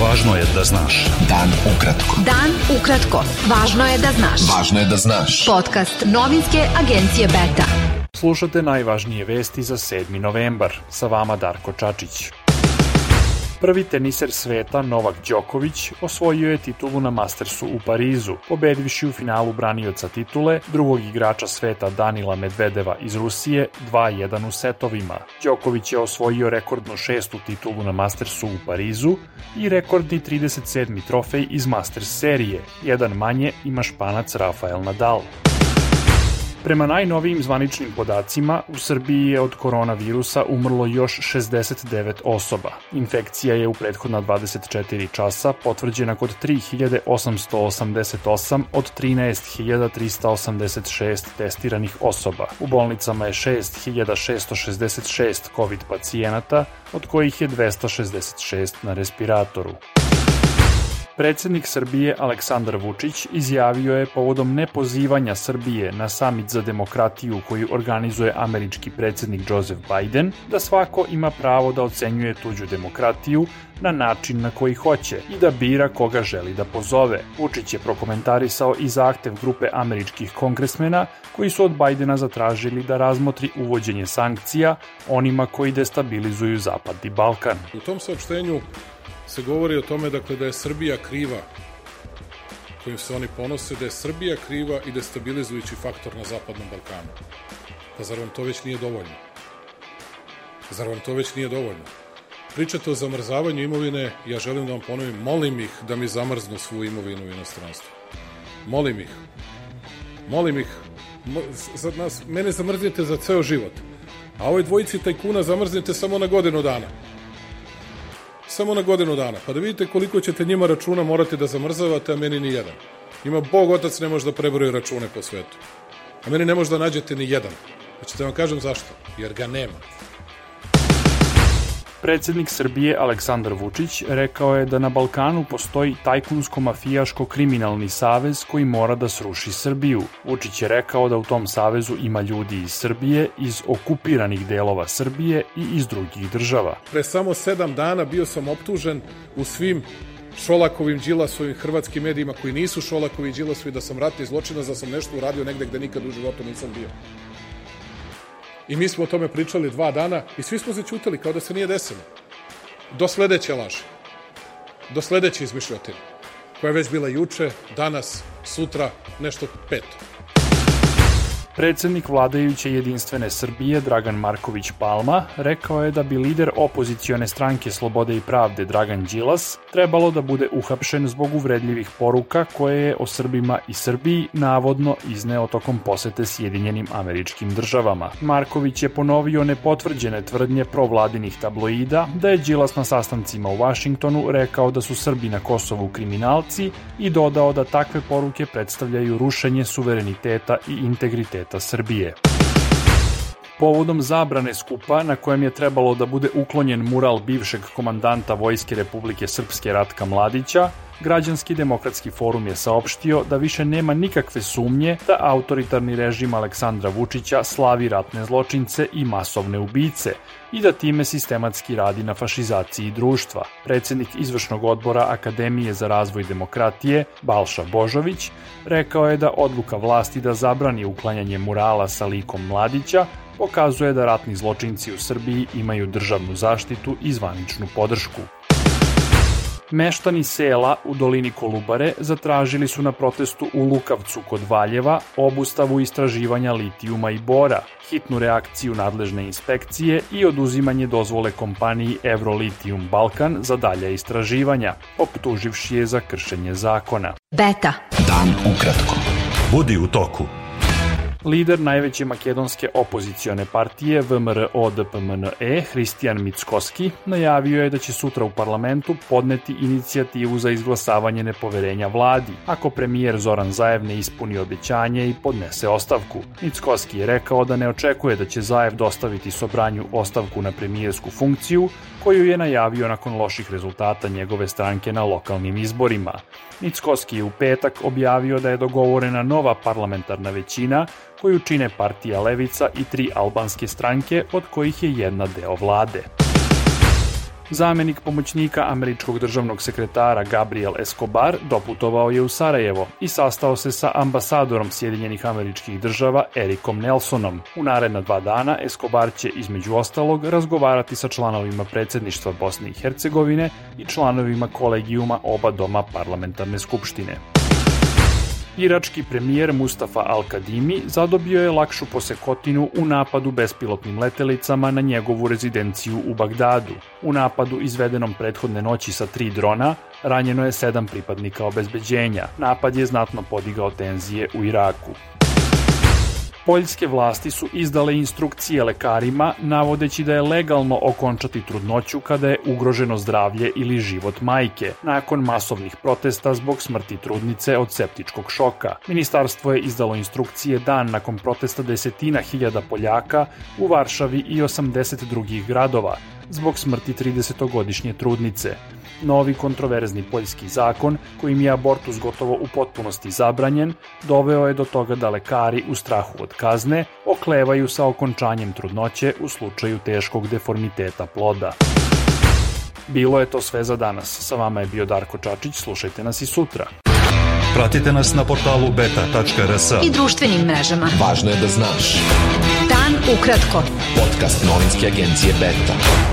Važno je da znaš. Dan ukratko. Dan ukratko. Važno je da znaš. Važno je da znaš. Podcast novinske agencije Beta. Slušate najvažnije vesti za 7. novembar. Sa vama Darko Čačić. Prvi teniser sveta Novak Đoković osvojio je titulu na Mastersu u Parizu, pobedivši u finalu branioca titule drugog igrača sveta Danila Medvedeva iz Rusije 2-1 u setovima. Đoković je osvojio rekordnu šestu titulu na Mastersu u Parizu i rekordni 37. trofej iz Masters serije, jedan manje ima španac Rafael Nadal. Prema najnovijim zvaničnim podacima, u Srbiji je od koronavirusa umrlo još 69 osoba. Infekcija je u prethodna 24 časa potvrđena kod 3888 od 13386 testiranih osoba. U bolnicama je 6666 COVID pacijenata, od kojih je 266 na respiratoru. Predsednik Srbije Aleksandar Vučić izjavio je povodom nepozivanja Srbije na samit za demokratiju koji organizuje američki predsednik Joseph Biden da svako ima pravo da ocenjuje tuđu demokratiju na način na koji hoće i da bira koga želi da pozove. Vučić je prokomentarisao i zahtev grupe američkih kongresmena koji su od Bajdena zatražili da razmotri uvođenje sankcija onima koji destabilizuju Zapadni Balkan. U tom saopštenju se govori o tome dakle, da je Srbija kriva kojim se oni ponose, da je Srbija kriva i destabilizujući faktor na Zapadnom Balkanu. Pa zar vam to već nije dovoljno? Zar vam to već nije dovoljno? Pričate o zamrzavanju imovine, ja želim da vam ponovim, molim ih da mi zamrznu svu imovinu u inostranstvu. Molim ih. Molim ih. Mo, za nas, mene zamrznite za ceo život. A ovoj dvojici tajkuna zamrznite samo na godinu dana samo na godinu dana, pa da vidite koliko ćete njima računa morati da zamrzavate, a meni ni jedan. Ima Bog otac ne može da prebroji račune po svetu. A meni ne može da nađete ni jedan. Hoćete da vam kažem zašto? Jer ga nema. Predsednik Srbije Aleksandar Vučić rekao je da na Balkanu postoji tajkunsko-mafijaško-kriminalni savez koji mora da sruši Srbiju. Vučić je rekao da u tom savezu ima ljudi iz Srbije, iz okupiranih delova Srbije i iz drugih država. Pre samo sedam dana bio sam optužen u svim Šolakovim, Đilasovim, hrvatskim medijima koji nisu Šolakovi i Đilasovi da sam ratni zločinac, da sam nešto uradio negde gde nikad u životu nisam bio. I mi smo o tome pričali dva dana i svi smo začutili kao da se nije desilo. Do sledeće laži. Do sledeće izmišljotine. Koja je već bila juče, danas, sutra, nešto peto. Predsednik vladajuće jedinstvene Srbije Dragan Marković Palma rekao je da bi lider opozicione stranke Slobode i pravde Dragan Đilas trebalo da bude uhapšen zbog uvredljivih poruka koje je o Srbima i Srbiji navodno izneo tokom posete Sjedinjenim američkim državama. Marković je ponovio nepotvrđene tvrdnje provladinih tabloida da je Đilas na sastancima u Vašingtonu rekao da su Srbi na Kosovu kriminalci i dodao da takve poruke predstavljaju rušenje suvereniteta i integriteta sveta Srbije. Povodom zabrane skupa na kojem je trebalo da bude uklonjen mural bivšeg komandanta Vojske Republike Srpske Ratka Mladića, Građanski demokratski forum je saopštio da više nema nikakve sumnje da autoritarni režim Aleksandra Vučića slavi ratne zločince i masovne ubice i da time sistematski radi na fašizaciji društva. Predsednik izvršnog odbora Akademije za razvoj demokratije, Balša Božović, rekao je da odluka vlasti da zabrani uklanjanje murala sa likom Mladića pokazuje da ratni zločinci u Srbiji imaju državnu zaštitu i zvaničnu podršku. Meštani sela u dolini Kolubare zatražili su na protestu u Lukavcu kod Valjeva obustavu istraživanja litijuma i bora, hitnu reakciju nadležne inspekcije i oduzimanje dozvole kompaniji Eurolitijum Balkan za dalje istraživanja, optuživši je za kršenje zakona. Beta. Dan ukratko. Budi u toku. Lider najveće makedonske opozicione partije VMRO-DPMNE, Hristijan Mickoski, najavio je da će sutra u parlamentu podneti inicijativu za izglasavanje nepoverenja vladi, ako premijer Zoran Zajev ne ispuni obećanje i podnese ostavku. Mickoski je rekao da ne očekuje da će Zajev dostaviti Sobranju ostavku na premijersku funkciju, koju je najavio nakon loših rezultata njegove stranke na lokalnim izborima. Mickoski je u petak objavio da je dogovorena nova parlamentarna većina koju čine partija Levica i tri albanske stranke, od kojih je jedna deo vlade. Zamenik pomoćnika američkog državnog sekretara Gabriel Escobar doputovao je u Sarajevo i sastao se sa ambasadorom Sjedinjenih američkih država Erikom Nelsonom. U naredna dva dana Escobar će između ostalog razgovarati sa članovima predsedništva Bosne i Hercegovine i članovima kolegijuma oba doma parlamentarne skupštine. Irački premijer Mustafa Al-Kadimi zadobio je lakšu posekotinu u napadu bespilotnim letelicama na njegovu rezidenciju u Bagdadu. U napadu izvedenom prethodne noći sa tri drona ranjeno je sedam pripadnika obezbeđenja. Napad je znatno podigao tenzije u Iraku. Poljske vlasti su izdale instrukcije lekarima navodeći da je legalno okončati trudnoću kada je ugroženo zdravlje ili život majke, nakon masovnih protesta zbog smrti trudnice od septičkog šoka. Ministarstvo je izdalo instrukcije dan nakon protesta desetina hiljada Poljaka u Varšavi i 80 drugih gradova, zbog smrti 30-godišnje trudnice. Novi kontroverzni poljski zakon, kojim je abortus gotovo u potpunosti zabranjen, doveo je do toga da lekari u strahu od kazne oklevaju sa okončanjem trudnoće u slučaju teškog deformiteta ploda. Bilo je to sve za danas. Sa vama je bio Darko Čačić, slušajte nas i sutra. Pratite nas na portalu beta.rs I društvenim mrežama. Važno je da znaš. Dan ukratko. Podcast novinske agencije Beta.